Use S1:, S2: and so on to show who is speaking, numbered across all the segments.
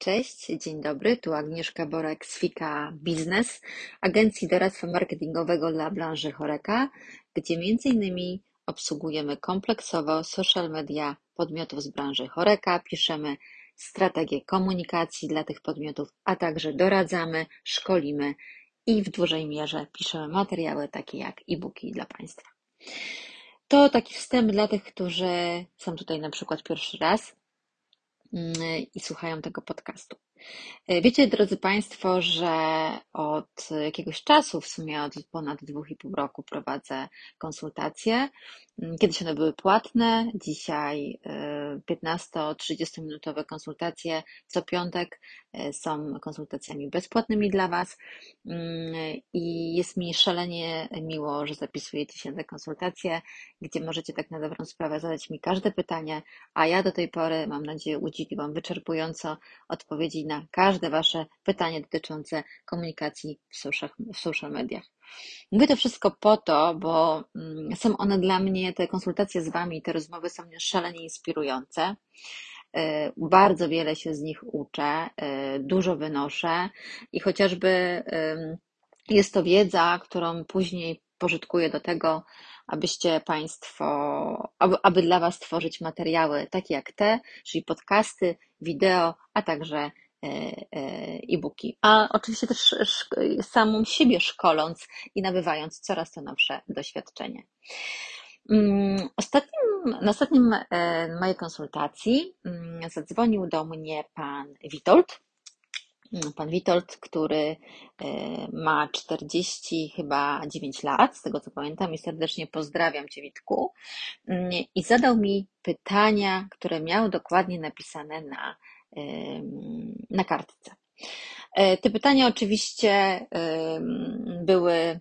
S1: Cześć, dzień dobry, tu Agnieszka Borek z Fika Biznes, agencji doradztwa marketingowego dla branży Choreka, gdzie innymi obsługujemy kompleksowo social media podmiotów z branży Choreka, piszemy strategię komunikacji dla tych podmiotów, a także doradzamy, szkolimy i w dużej mierze piszemy materiały takie jak e-booki dla Państwa. To taki wstęp dla tych, którzy są tutaj na przykład pierwszy raz i słuchają tego podcastu. E, wiecie, drodzy Państwo, że od jakiegoś czasu, w sumie od ponad dwóch i pół roku prowadzę konsultacje. Mm, kiedyś one były płatne, dzisiaj 15-30 e, minutowe konsultacje co piątek e, są konsultacjami bezpłatnymi dla Was mm, i jest mi szalenie miło, że zapisujecie się na konsultacje, gdzie możecie tak na dobrą sprawę zadać mi każde pytanie, a ja do tej pory, mam nadzieję, udzieliłam wyczerpująco odpowiedzi na każde Wasze pytanie dotyczące komunikacji w social, w social mediach. Mówię to wszystko po to, bo mm, są one dla mnie, te konsultacje z Wami, te rozmowy są mnie szalenie inspirujące. E, bardzo wiele się z nich uczę, e, dużo wynoszę i chociażby jest to wiedza, którą później pożytkuję do tego, abyście Państwo, aby, aby dla Was tworzyć materiały takie jak te, czyli podcasty, wideo, a także e-booki, a oczywiście też samą siebie szkoląc i nabywając coraz to nowsze doświadczenie. Mm, ostatnim, na ostatnim e, mojej konsultacji mm, zadzwonił do mnie pan Witold. Mm, pan Witold, który ma 40 chyba 9 lat, z tego co pamiętam, i serdecznie pozdrawiam Cię, Witku. I zadał mi pytania, które miał dokładnie napisane na na kartce. E, te pytania oczywiście były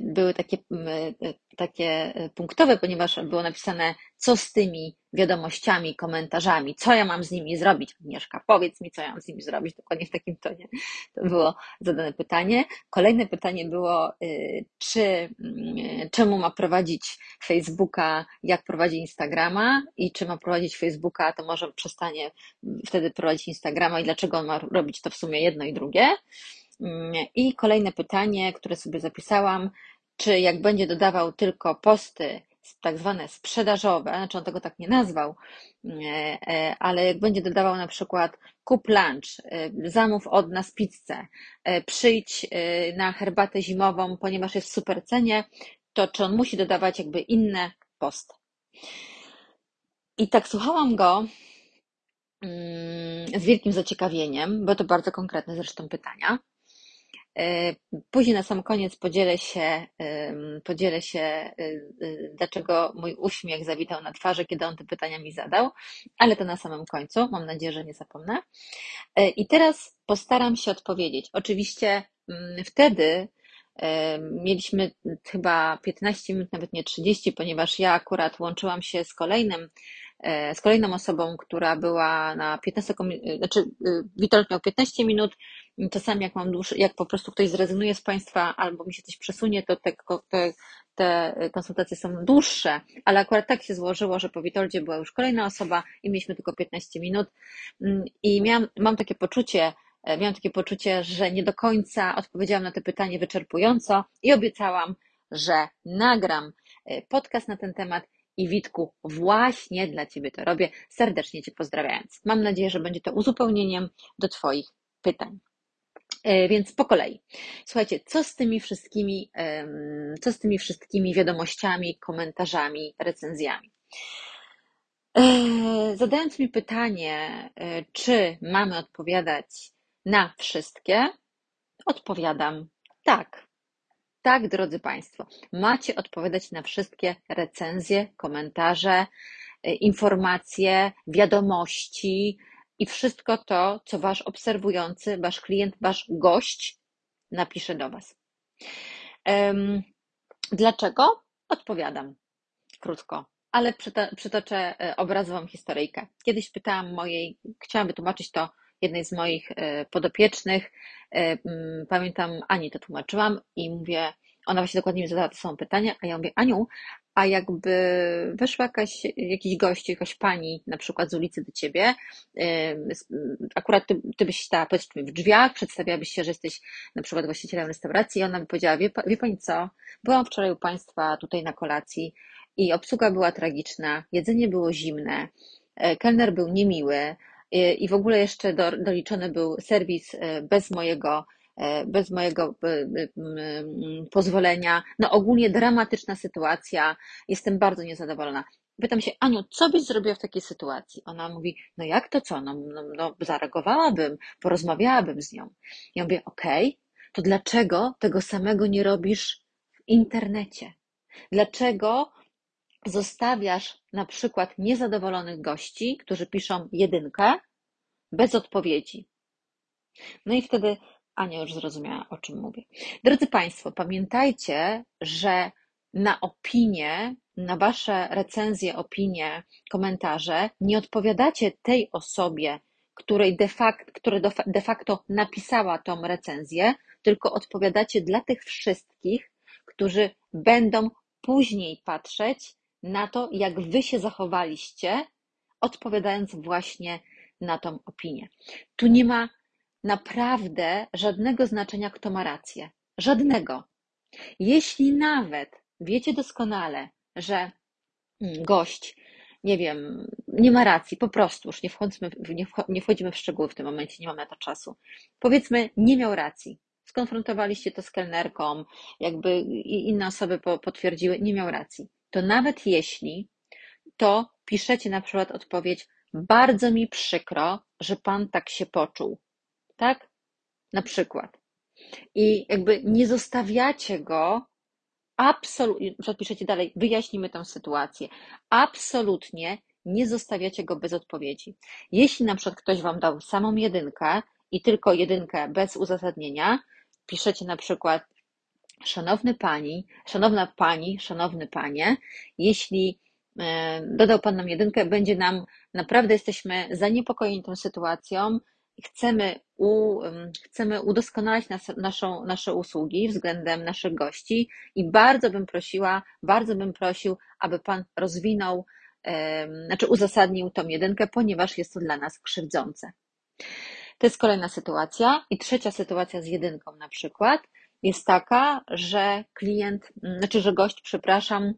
S1: były takie, mm, y, takie punktowe, ponieważ było napisane, co z tymi wiadomościami, komentarzami, co ja mam z nimi zrobić. Agnieszka, powiedz mi, co ja mam z nimi zrobić. Dokładnie w takim tonie to było zadane pytanie. Kolejne pytanie było, y, czy, mm, czemu ma prowadzić Facebooka, jak prowadzi Instagrama i czy ma prowadzić Facebooka, to może przestanie wtedy prowadzić Instagrama i dlaczego on ma robić to w sumie jedno i drugie. I kolejne pytanie, które sobie zapisałam, czy jak będzie dodawał tylko posty tak zwane sprzedażowe, znaczy on tego tak nie nazwał, mm, e, ale jak będzie dodawał na przykład kup lunch, e, zamów od nas pizzę, e, przyjdź na herbatę zimową, ponieważ jest w super cenie, to czy on musi dodawać jakby inne posty. I tak słuchałam go mm, z wielkim zaciekawieniem, bo to bardzo konkretne zresztą pytania. E, później na sam koniec podzielę się, podzielę się, e, e, dlaczego mój uśmiech zawitał na twarzy, kiedy on te pytania mi zadał, ale to na samym końcu. Mam nadzieję, że nie zapomnę. I teraz postaram się odpowiedzieć. Oczywiście mm, wtedy mieliśmy chyba 15 minut, nawet nie 30, ponieważ ja akurat łączyłam się z kolejnym z kolejną osobą, która była na 15 znaczy Witold miał 15 minut, Czasami jak mam dłuższy, jak po prostu ktoś zrezygnuje z Państwa albo mi się coś przesunie, to te, te, te konsultacje są dłuższe, ale akurat tak się złożyło, że po Witoldzie była już kolejna osoba i mieliśmy tylko 15 minut mm, i miałam, mam takie poczucie, e, miałam takie poczucie, że nie do końca odpowiedziałam na to pytanie wyczerpująco i obiecałam, że nagram e, podcast na ten temat i Witku, właśnie dla Ciebie to robię, serdecznie Cię pozdrawiając. Mam nadzieję, że będzie to uzupełnieniem do Twoich pytań. E, więc po kolei. Słuchajcie, co z tymi wszystkimi, co z tymi wszystkimi wiadomościami, komentarzami, recenzjami? E, zadając mi pytanie, e, czy mamy odpowiadać na wszystkie, odpowiadam tak. Tak, drodzy Państwo, macie odpowiadać na wszystkie recenzje, komentarze, informacje, wiadomości, i wszystko to, co Wasz obserwujący, Wasz klient, Wasz gość napisze do Was. Dlaczego? Odpowiadam krótko, ale przytoczę e, obrazową historyjkę. Kiedyś pytałam mojej, chciałam wytłumaczyć to jednej z moich e, podopiecznych, e, pamiętam Ani to tłumaczyłam i mówię, ona właśnie dokładnie mi zadała to samo pytanie, a ja mówię, Aniu, a jakby weszła jakaś, jakiś gość, jakaś pani na przykład z ulicy do ciebie, akurat ty, ty byś stała powiedzmy w drzwiach, przedstawiałabyś się, że jesteś na przykład właścicielem restauracji i ona by powiedziała, wie, wie pani co, byłam wczoraj u państwa tutaj na kolacji i obsługa była tragiczna, jedzenie było zimne, e, kelner był niemiły e, i w ogóle jeszcze do, doliczony był serwis e, bez mojego bez mojego e, e, pozwolenia. No ogólnie dramatyczna sytuacja, jestem bardzo niezadowolona. Pytam się, Aniu, co byś zrobiła w takiej sytuacji? Ona mówi, no jak to co? No, no, no zareagowałabym, porozmawiałabym z nią. Ja mówię, okej, okay, to dlaczego tego samego nie robisz w internecie? Dlaczego zostawiasz na przykład niezadowolonych gości, którzy piszą jedynkę, bez odpowiedzi? No i wtedy Ania już zrozumiała, o czym mówię. Drodzy Państwo, pamiętajcie, że na opinie, na Wasze recenzje, opinie, komentarze nie odpowiadacie tej osobie, której de facto, która de facto napisała tą recenzję, tylko odpowiadacie dla tych wszystkich, którzy będą później patrzeć na to, jak Wy się zachowaliście, odpowiadając właśnie na tą opinię. Tu nie ma naprawdę żadnego znaczenia, kto ma rację. Żadnego. Jeśli nawet wiecie doskonale, że mm, gość, nie wiem, nie ma racji, po prostu, już nie, wchodzimy, nie, wchodzimy w szczegóły w tym momencie, nie mam na to czasu. Powiedzmy, nie miał racji. Skonfrontowaliście to z kelnerką, jakby inne osoby potwierdziły, nie miał racji. To nawet jeśli to piszecie na przykład odpowiedź, bardzo mi przykro, że pan tak się poczuł tak? Na przykład. I jakby nie zostawiacie go absolutnie, piszecie dalej, wyjaśnimy tę sytuację. Absolutnie nie zostawiacie go bez odpowiedzi. Jeśli na przykład ktoś wam dał samą jedynkę i tylko jedynkę bez uzasadnienia, piszecie na przykład Szanowny pani, szanowna pani, szanowny panie, jeśli e, dodał pan nam jedynkę, będzie nam, naprawdę jesteśmy zaniepokojeni tą sytuacją, chcemy, u, chcemy udoskonalać nas, naszą, nasze usługi względem naszych gości i bardzo bym prosiła, bardzo bym prosił, aby Pan rozwinął, znaczy uzasadnił tą jedynkę, ponieważ jest to dla nas krzywdzące. To jest kolejna sytuacja. I trzecia sytuacja z jedynką na przykład jest taka, że klient, znaczy, że gość, przepraszam,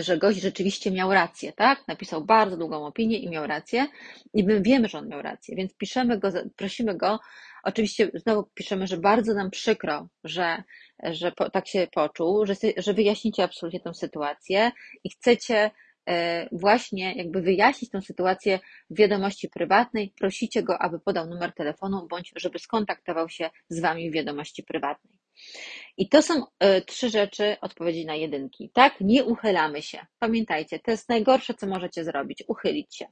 S1: że gość rzeczywiście miał rację, tak? Napisał bardzo długą opinię i miał rację i my wiemy, że on miał rację, więc piszemy go, prosimy go, oczywiście znowu piszemy, że bardzo nam przykro, że, że po, tak się poczuł, że, że wyjaśnicie absolutnie tę sytuację i chcecie e, właśnie jakby wyjaśnić tę sytuację w wiadomości prywatnej, prosicie go, aby podał numer telefonu bądź żeby skontaktował się z Wami w wiadomości prywatnej. I to są e, trzy rzeczy odpowiedzi na jedynki. Tak, nie uchylamy się. Pamiętajcie, to jest najgorsze, co możecie zrobić uchylić się.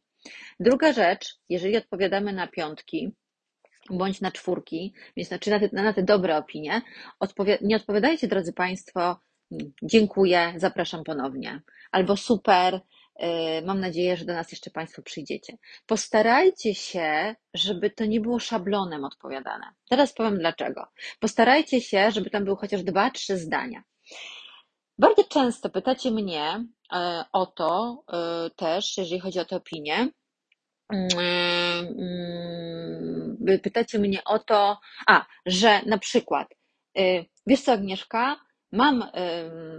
S1: Druga rzecz, jeżeli odpowiadamy na piątki, bądź na czwórki, więc znaczy na te, na te dobre opinie, nie odpowiadajcie, drodzy Państwo, dziękuję, zapraszam ponownie, albo super, mam nadzieję, że do nas jeszcze Państwo przyjdziecie. Postarajcie się, żeby to nie było szablonem odpowiadane. Teraz powiem dlaczego. Postarajcie się, żeby tam były chociaż dwa, trzy zdania. Bardzo często pytacie mnie y, o to y, też, jeżeli chodzi o tę opinię. Pytacie mnie o to, a, że na przykład, wiesz co, Agnieszka, mam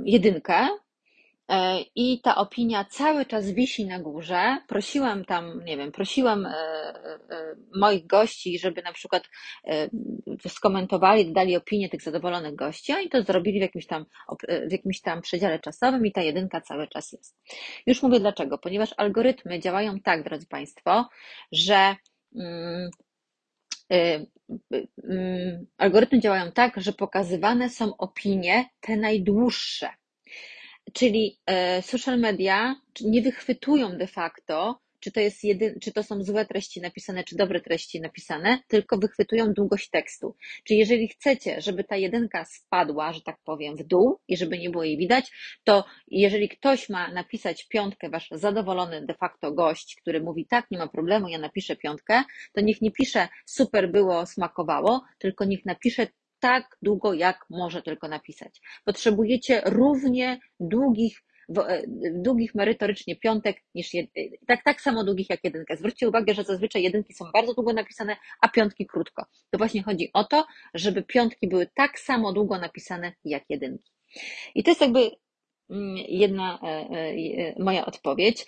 S1: jedynkę, E, i ta opinia cały czas wisi na górze. Prosiłam tam, nie wiem, prosiłam e, e, moich gości, żeby na przykład skomentowali, dali opinię tych zadowolonych gości, oni to zrobili w jakimś tam, w jakimś tam przedziale czasowym i ta jedynka cały czas jest. Już mówię dlaczego, ponieważ algorytmy działają tak, drodzy Państwo, że mm, mm, algorytmy działają tak, że pokazywane są opinie te najdłuższe. Czyli e, social media nie wychwytują de facto, czy to, jest jedy, czy to są złe treści napisane, czy dobre treści napisane, tylko wychwytują długość tekstu. Czyli jeżeli chcecie, żeby ta jedynka spadła, że tak powiem, w dół i żeby nie było jej widać, to jeżeli ktoś ma napisać piątkę, wasz zadowolony de facto gość, który mówi tak, nie ma problemu, ja napiszę piątkę, to niech nie pisze super było, smakowało, tylko niech napisze tak długo, jak może tylko napisać. Potrzebujecie równie długich długich merytorycznie piątek niż jed... tak, tak samo długich jak jedynka. Zwróćcie uwagę, że zazwyczaj jedynki są bardzo długo napisane, a piątki krótko. To właśnie chodzi o to, żeby piątki były tak samo długo napisane jak jedynki. I to jest jakby mm, jedna moja odpowiedź.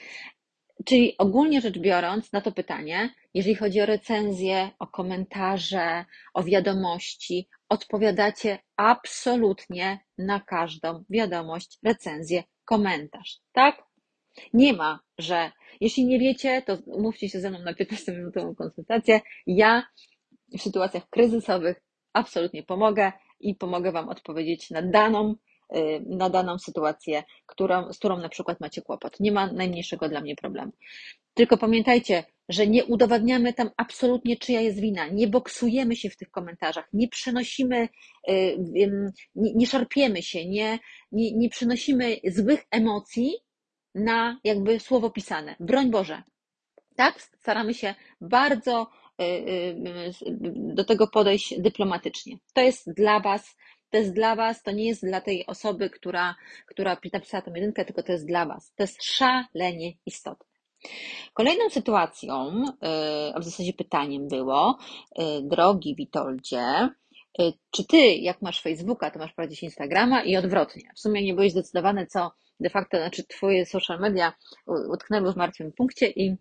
S1: Czyli ogólnie rzecz biorąc, na to pytanie, jeżeli chodzi o recenzje, o komentarze, o wiadomości, odpowiadacie absolutnie na każdą wiadomość, recenzję, komentarz. Tak? Nie ma, że jeśli nie wiecie, to umówcie się ze mną na 15-minutową konsultację. Ja w sytuacjach kryzysowych absolutnie pomogę i pomogę Wam odpowiedzieć na daną na daną sytuację, którą, z którą na przykład macie kłopot. Nie ma najmniejszego dla mnie problemu. Tylko pamiętajcie, że nie udowadniamy tam absolutnie, czyja jest wina, nie boksujemy się w tych komentarzach, nie przenosimy, y, nie, nie szarpiemy się, nie, nie, nie przynosimy złych emocji na jakby słowo pisane. Broń Boże. Tak? Staramy się bardzo y, do tego podejść dyplomatycznie. To jest dla Was to jest dla Was, to nie jest dla tej osoby, która, która napisała tę jedynkę, tylko to jest dla Was. To jest szalenie istotne. Kolejną sytuacją, y, a w zasadzie pytaniem było, y, drogi Witoldzie, y, czy ty, jak masz Facebooka, to masz prowadzić Instagrama i odwrotnie. W sumie nie byłeś zdecydowany, co de facto, znaczy twoje social media utknęły w martwym punkcie i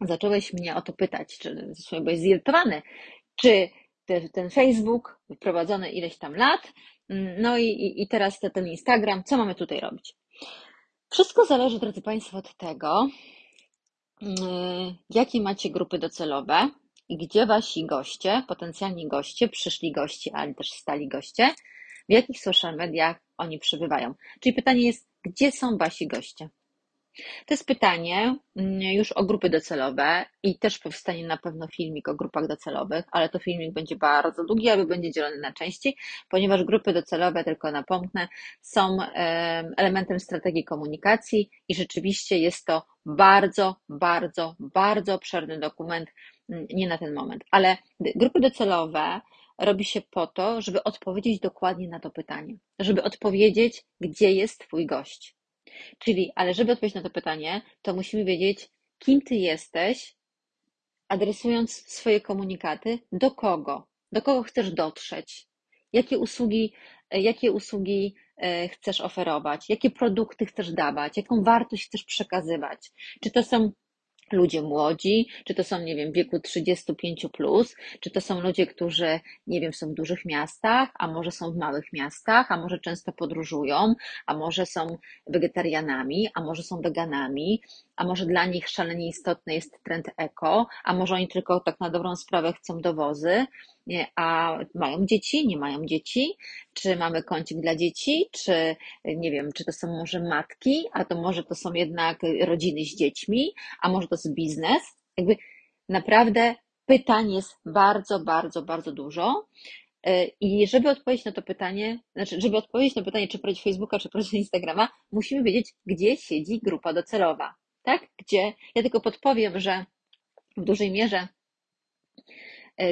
S1: zacząłeś mnie o to pytać, czy w sumie byłeś zirytowany, czy ten Facebook, wprowadzony ileś tam lat, mm, no i, i teraz ten Instagram, co mamy tutaj robić? Wszystko zależy, drodzy Państwo, od tego, mm, jakie macie grupy docelowe i gdzie Wasi goście, potencjalni goście, przyszli goście, ale też stali goście, w jakich social mediach oni przybywają. Czyli pytanie jest, gdzie są Wasi goście? To jest pytanie mm, już o grupy docelowe i też powstanie na pewno filmik o grupach docelowych, ale to filmik będzie bardzo długi, albo będzie dzielony na części, ponieważ grupy docelowe, tylko napomknę, są elementem strategii komunikacji i rzeczywiście jest to bardzo, bardzo, bardzo obszerny dokument, mm, nie na ten moment, ale grupy docelowe robi się po to, żeby odpowiedzieć dokładnie na to pytanie, żeby odpowiedzieć, gdzie jest Twój gość Czyli, ale żeby odpowiedzieć na to pytanie, to musimy wiedzieć, kim ty jesteś, adresując swoje komunikaty, do kogo, do kogo chcesz dotrzeć, jakie usługi, jakie usługi e, chcesz oferować, jakie produkty chcesz dawać, jaką wartość chcesz przekazywać. Czy to są ludzie młodzi, czy to są, nie wiem, w wieku 35 plus, czy to są ludzie, którzy, nie wiem, są w dużych miastach, a może są w małych miastach, a może często podróżują, a może są wegetarianami, a może są weganami, a może dla nich szalenie istotny jest trend eko, a może oni tylko tak na dobrą sprawę chcą dowozy, a mają dzieci, nie mają dzieci, czy mamy kącik dla dzieci, czy nie wiem, czy to są może matki, a to może to są jednak rodziny z dziećmi, a może to jest biznes. Jakby naprawdę pytań jest bardzo, bardzo, bardzo dużo. I żeby odpowiedzieć na to pytanie, znaczy, żeby odpowiedzieć na pytanie, czy prowadzić Facebooka, czy prowadzić Instagrama, musimy wiedzieć, gdzie siedzi grupa docelowa. Tak? Gdzie? Ja tylko podpowiem, że w dużej mierze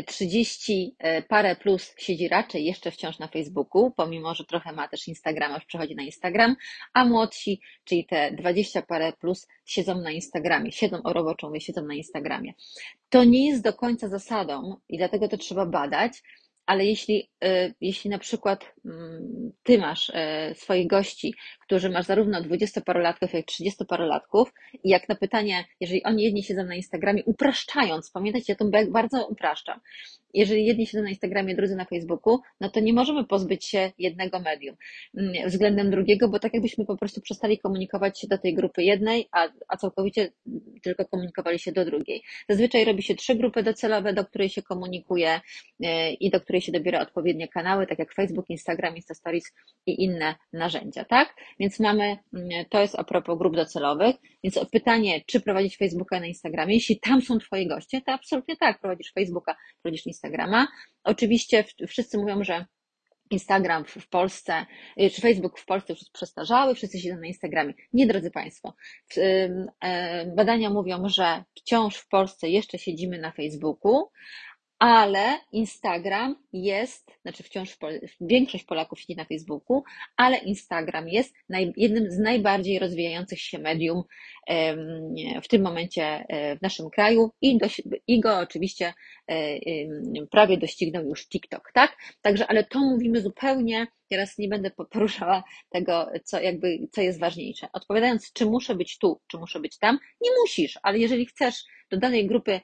S1: 30 e, parę plus siedzi raczej jeszcze wciąż na Facebooku, pomimo, że trochę ma też Instagrama, już przechodzi na Instagram, a młodsi, czyli te 20 parę plus siedzą na Instagramie, siedzą o roboczą, siedzą na Instagramie. To nie jest do końca zasadą i dlatego to trzeba badać, ale jeśli, e, jeśli na przykład mm, ty masz e, swoich gości, którzy masz zarówno dwudziestoparolatków, jak trzydziestoparolatków i jak na pytanie, jeżeli oni jedni siedzą na Instagramie, upraszczając, pamiętajcie, ja to bardzo upraszczam, jeżeli jedni siedzą na Instagramie, drudzy na Facebooku, no to nie możemy pozbyć się jednego medium mm, względem drugiego, bo tak jakbyśmy po prostu przestali komunikować się do tej grupy jednej, a, a całkowicie tylko komunikowali się do drugiej. Zazwyczaj robi się trzy grupy docelowe, do której się komunikuje e, i do której się dobiera odpowiednie kanały, tak jak Facebook, Instagram, Insta Stories i inne narzędzia, tak? Więc mamy, mm, to jest a propos grup docelowych, więc pytanie, czy prowadzić Facebooka na Instagramie, jeśli tam są Twoje goście, to absolutnie tak, prowadzisz Facebooka, prowadzisz Instagrama. Oczywiście wszyscy mówią, że Instagram w Polsce, y, czy Facebook w Polsce już jest przestarzały, wszyscy siedzą na Instagramie. Nie, drodzy Państwo. E, badania mówią, że wciąż w Polsce jeszcze siedzimy na Facebooku, ale Instagram jest, znaczy wciąż większość Polaków siedzi na Facebooku, ale Instagram jest jednym z najbardziej rozwijających się medium w tym momencie e, w naszym kraju i, i go oczywiście e, prawie doścignął już TikTok, tak? Także, ale to mówimy zupełnie, teraz nie będę poruszała tego, co jakby, co jest ważniejsze. Odpowiadając, czy muszę być tu, czy muszę być tam, nie musisz, ale jeżeli chcesz do danej grupy,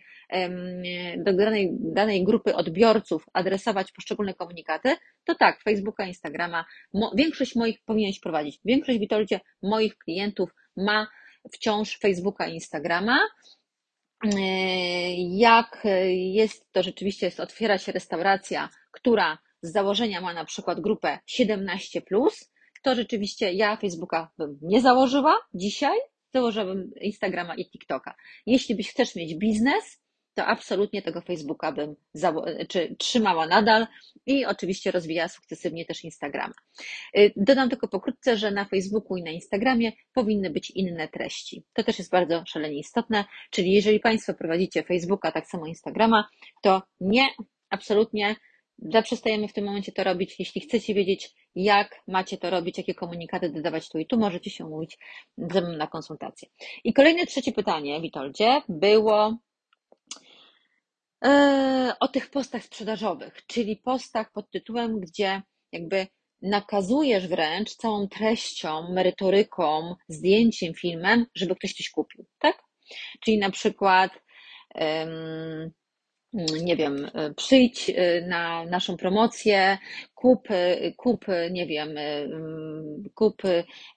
S1: do danej, danej grupy odbiorców adresować poszczególne komunikaty, to tak, Facebooka, Instagrama, większość moich powinieneś prowadzić. Większość, Witoldzie, moich klientów ma wciąż Facebooka Instagrama. E, jak jest to rzeczywiście, jest, otwiera się restauracja, która z założenia ma na przykład grupę 17, to rzeczywiście ja Facebooka bym nie założyła dzisiaj, założyłabym Instagrama i TikToka. Jeśli byś chcesz mieć biznes, to absolutnie tego Facebooka bym czy trzymała nadal i oczywiście rozwijała sukcesywnie też Instagrama. Y, dodam tylko pokrótce, że na Facebooku i na Instagramie powinny być inne treści. To też jest bardzo szalenie istotne, czyli jeżeli Państwo prowadzicie Facebooka, tak samo Instagrama, to nie, absolutnie zaprzestajemy w tym momencie to robić. Jeśli chcecie wiedzieć, jak macie to robić, jakie komunikaty dodawać tu i tu, możecie się umówić ze mną na konsultację. I kolejne trzecie pytanie, Witoldzie, było e, o tych postach sprzedażowych, czyli postach pod tytułem, gdzie jakby nakazujesz wręcz całą treścią, merytoryką, zdjęciem, filmem, żeby ktoś coś kupił, tak? Czyli na przykład nie wiem, przyjdź y, na naszą promocję, kup, y, kup, nie wiem, y, kup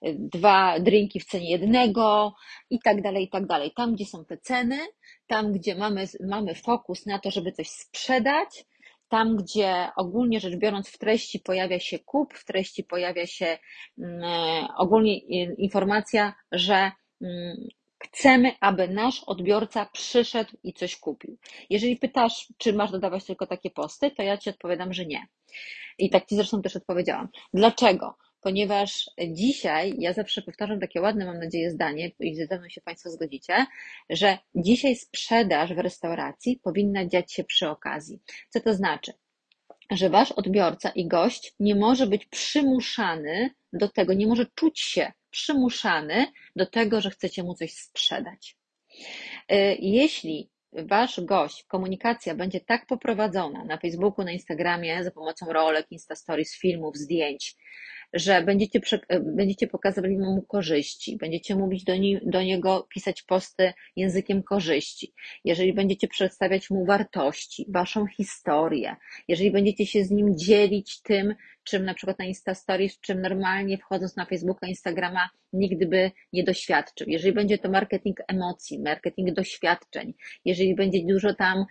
S1: dwa drinki w cenie jednego i tak dalej, i tak dalej. Tam, gdzie są te ceny, tam, gdzie mamy, mamy fokus na to, żeby coś sprzedać, tam, gdzie ogólnie rzecz biorąc w treści pojawia się kup, w treści pojawia się ogólnie informacja, że Chcemy, aby nasz odbiorca przyszedł i coś kupił. Jeżeli pytasz, czy masz dodawać tylko takie posty, to ja Ci odpowiadam, że nie. I tak Ci zresztą też odpowiedziałam. Dlaczego? Ponieważ dzisiaj, ja zawsze powtarzam takie ładne, mam nadzieję, zdanie, i ze mną się Państwo zgodzicie, że dzisiaj sprzedaż w restauracji powinna dziać się przy okazji. Co to znaczy? Że Wasz odbiorca i gość nie może być przymuszany do tego, nie może czuć się przymuszany do tego, że chcecie mu coś sprzedać. Y, jeśli wasz gość, komunikacja będzie tak poprowadzona na Facebooku, na Instagramie za pomocą rolek, Insta Stories, filmów, zdjęć, że będziecie, będziecie pokazywali mu korzyści, będziecie mówić do, nie, do niego, pisać posty językiem korzyści, jeżeli będziecie przedstawiać mu wartości, waszą historię, jeżeli będziecie się z nim dzielić tym, czym na przykład na Insta Stories, czym normalnie wchodząc na Facebooka, Instagrama nigdy by nie doświadczył. Jeżeli będzie to marketing emocji, marketing doświadczeń, jeżeli będzie dużo tam,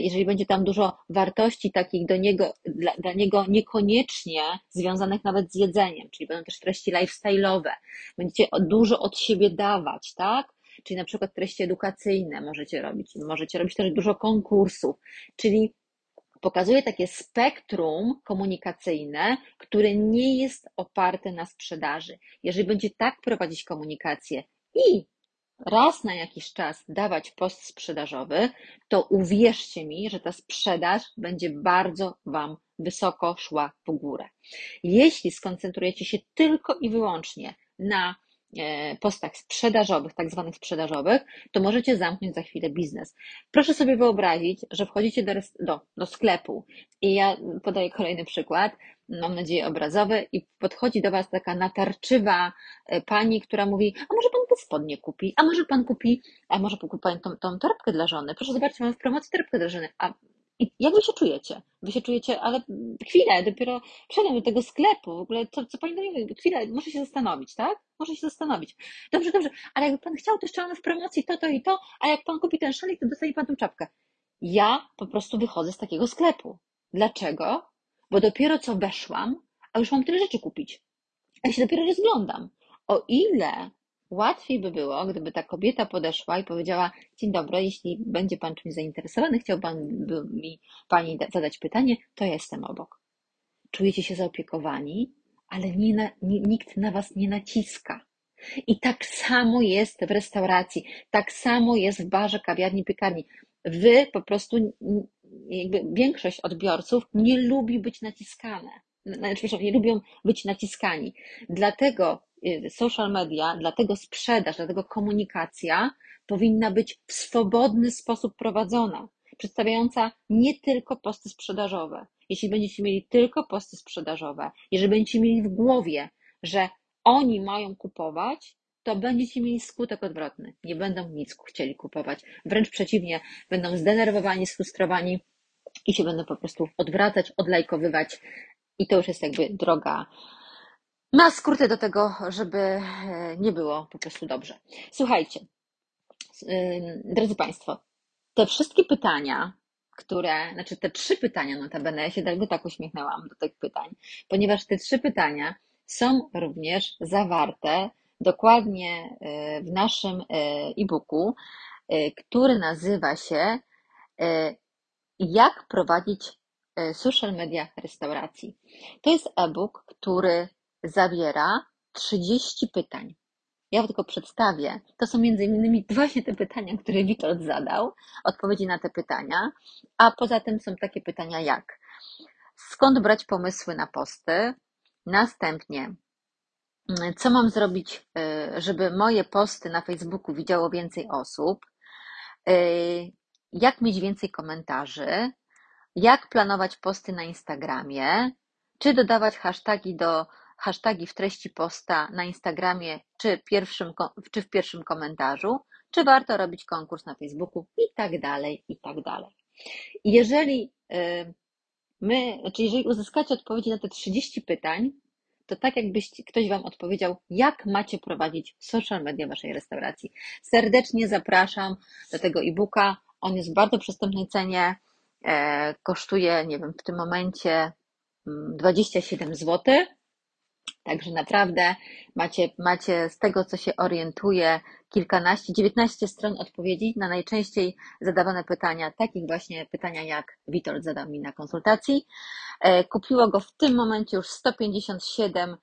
S1: jeżeli będzie tam dużo wartości takich do niego, dla, dla niego niekoniecznie związanych nawet z jedzeniem, czyli będą też treści lifestyle'owe, będziecie dużo od siebie dawać, tak? Czyli na przykład treści edukacyjne możecie robić, możecie robić też dużo konkursów, czyli pokazuje takie spektrum komunikacyjne, które nie jest oparte na sprzedaży. Jeżeli będzie tak prowadzić komunikację i raz na jakiś czas dawać post sprzedażowy, to uwierzcie mi, że ta sprzedaż będzie bardzo Wam wysoko szła w górę. Jeśli skoncentrujecie się tylko i wyłącznie na postach sprzedażowych, tak zwanych sprzedażowych, to możecie zamknąć za chwilę biznes. Proszę sobie wyobrazić, że wchodzicie do, do, do sklepu i ja podaję kolejny przykład, mam nadzieję obrazowy, i podchodzi do Was taka natarczywa e, pani, która mówi, a może Pan te spodnie kupi, a może Pan kupi, a może kupi Pan tą, tą torebkę dla żony, proszę zobaczcie, mam w promocji torebkę dla żony, a i jak wy się czujecie? Wy się czujecie, ale chwilę, dopiero wszedłem do tego sklepu, w ogóle co, co pani do mnie? Chwilę, muszę się zastanowić, tak? Muszę się zastanowić. Dobrze, dobrze, ale jakby pan chciał, to jeszcze mamy w promocji to, to i to, a jak pan kupi ten szalik, to dostanie pan tą czapkę. Ja po prostu wychodzę z takiego sklepu. Dlaczego? Bo dopiero co weszłam, a już mam tyle rzeczy kupić. Ja się dopiero rozglądam. O ile Łatwiej by było, gdyby ta kobieta podeszła i powiedziała: Dzień dobry, jeśli będzie pan czymś zainteresowany, chciał pan mi pani zadać pytanie, to jestem obok. Czujecie się zaopiekowani, ale nie na, nikt na was nie naciska. I tak samo jest w restauracji, tak samo jest w barze, kawiarni, piekarni. Wy po prostu jakby większość odbiorców nie lubi być naciskane. Znaczy, nie lubią być naciskani. Dlatego social media, dlatego sprzedaż, dlatego komunikacja powinna być w swobodny sposób prowadzona, przedstawiająca nie tylko posty sprzedażowe. Jeśli będziecie mieli tylko posty sprzedażowe, jeżeli będziecie mieli w głowie, że oni mają kupować, to będziecie mieli skutek odwrotny. Nie będą nic chcieli kupować. Wręcz przeciwnie, będą zdenerwowani, sfrustrowani i się będą po prostu odwracać, odlajkowywać. I to już jest jakby droga na skróty do tego, żeby e, nie było po prostu dobrze. Słuchajcie, drodzy Państwo, te wszystkie pytania, które, znaczy te trzy pytania notabene, ja się jakby tak uśmiechnęłam do tych pytań, ponieważ te trzy pytania są również zawarte dokładnie e, w naszym e, e-booku, który nazywa się Jak prowadzić social media restauracji. To jest e-book, który zawiera 30 pytań. Ja tylko przedstawię. To są między innymi właśnie te pytania, które Witold zadał, odpowiedzi na te pytania, a poza tym są takie pytania jak skąd brać pomysły na posty, następnie co mam zrobić, e, żeby moje posty na Facebooku widziało więcej osób, e, jak mieć więcej komentarzy, jak planować posty na Instagramie, czy dodawać hasztagi do hasztagi w treści posta na Instagramie, czy, pierwszym, czy w pierwszym komentarzu, czy warto robić konkurs na Facebooku i tak dalej, i tak dalej. Jeżeli e, my, czyli znaczy jeżeli uzyskacie odpowiedzi na te 30 pytań, to tak jakbyś ktoś Wam odpowiedział, jak macie prowadzić social media Waszej restauracji. Serdecznie zapraszam do tego e-booka. On jest w bardzo przystępnej cenie. E, kosztuje, nie wiem, w tym momencie 27 mm, zł. Także naprawdę macie, macie z tego, co się orientuje, kilkanaście, dziewiętnaście stron odpowiedzi na najczęściej zadawane pytania, takich właśnie pytania jak Witold zadał mi na konsultacji. E, kupiło go w tym momencie już 157 e,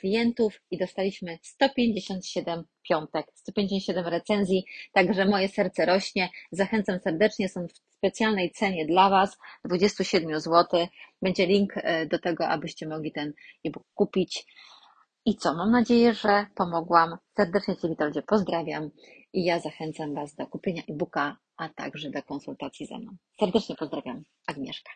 S1: klientów i dostaliśmy 157 piątek, 157 recenzji, także moje serce rośnie. Zachęcam serdecznie, są w specjalnej cenie dla Was, 27 zł. Będzie link e, do tego, abyście mogli ten e-book kupić. I co? Mam nadzieję, że pomogłam. Serdecznie Cię Witoldzie pozdrawiam i ja zachęcam Was do kupienia e-booka, a także do konsultacji ze mną. Serdecznie pozdrawiam. Agnieszka.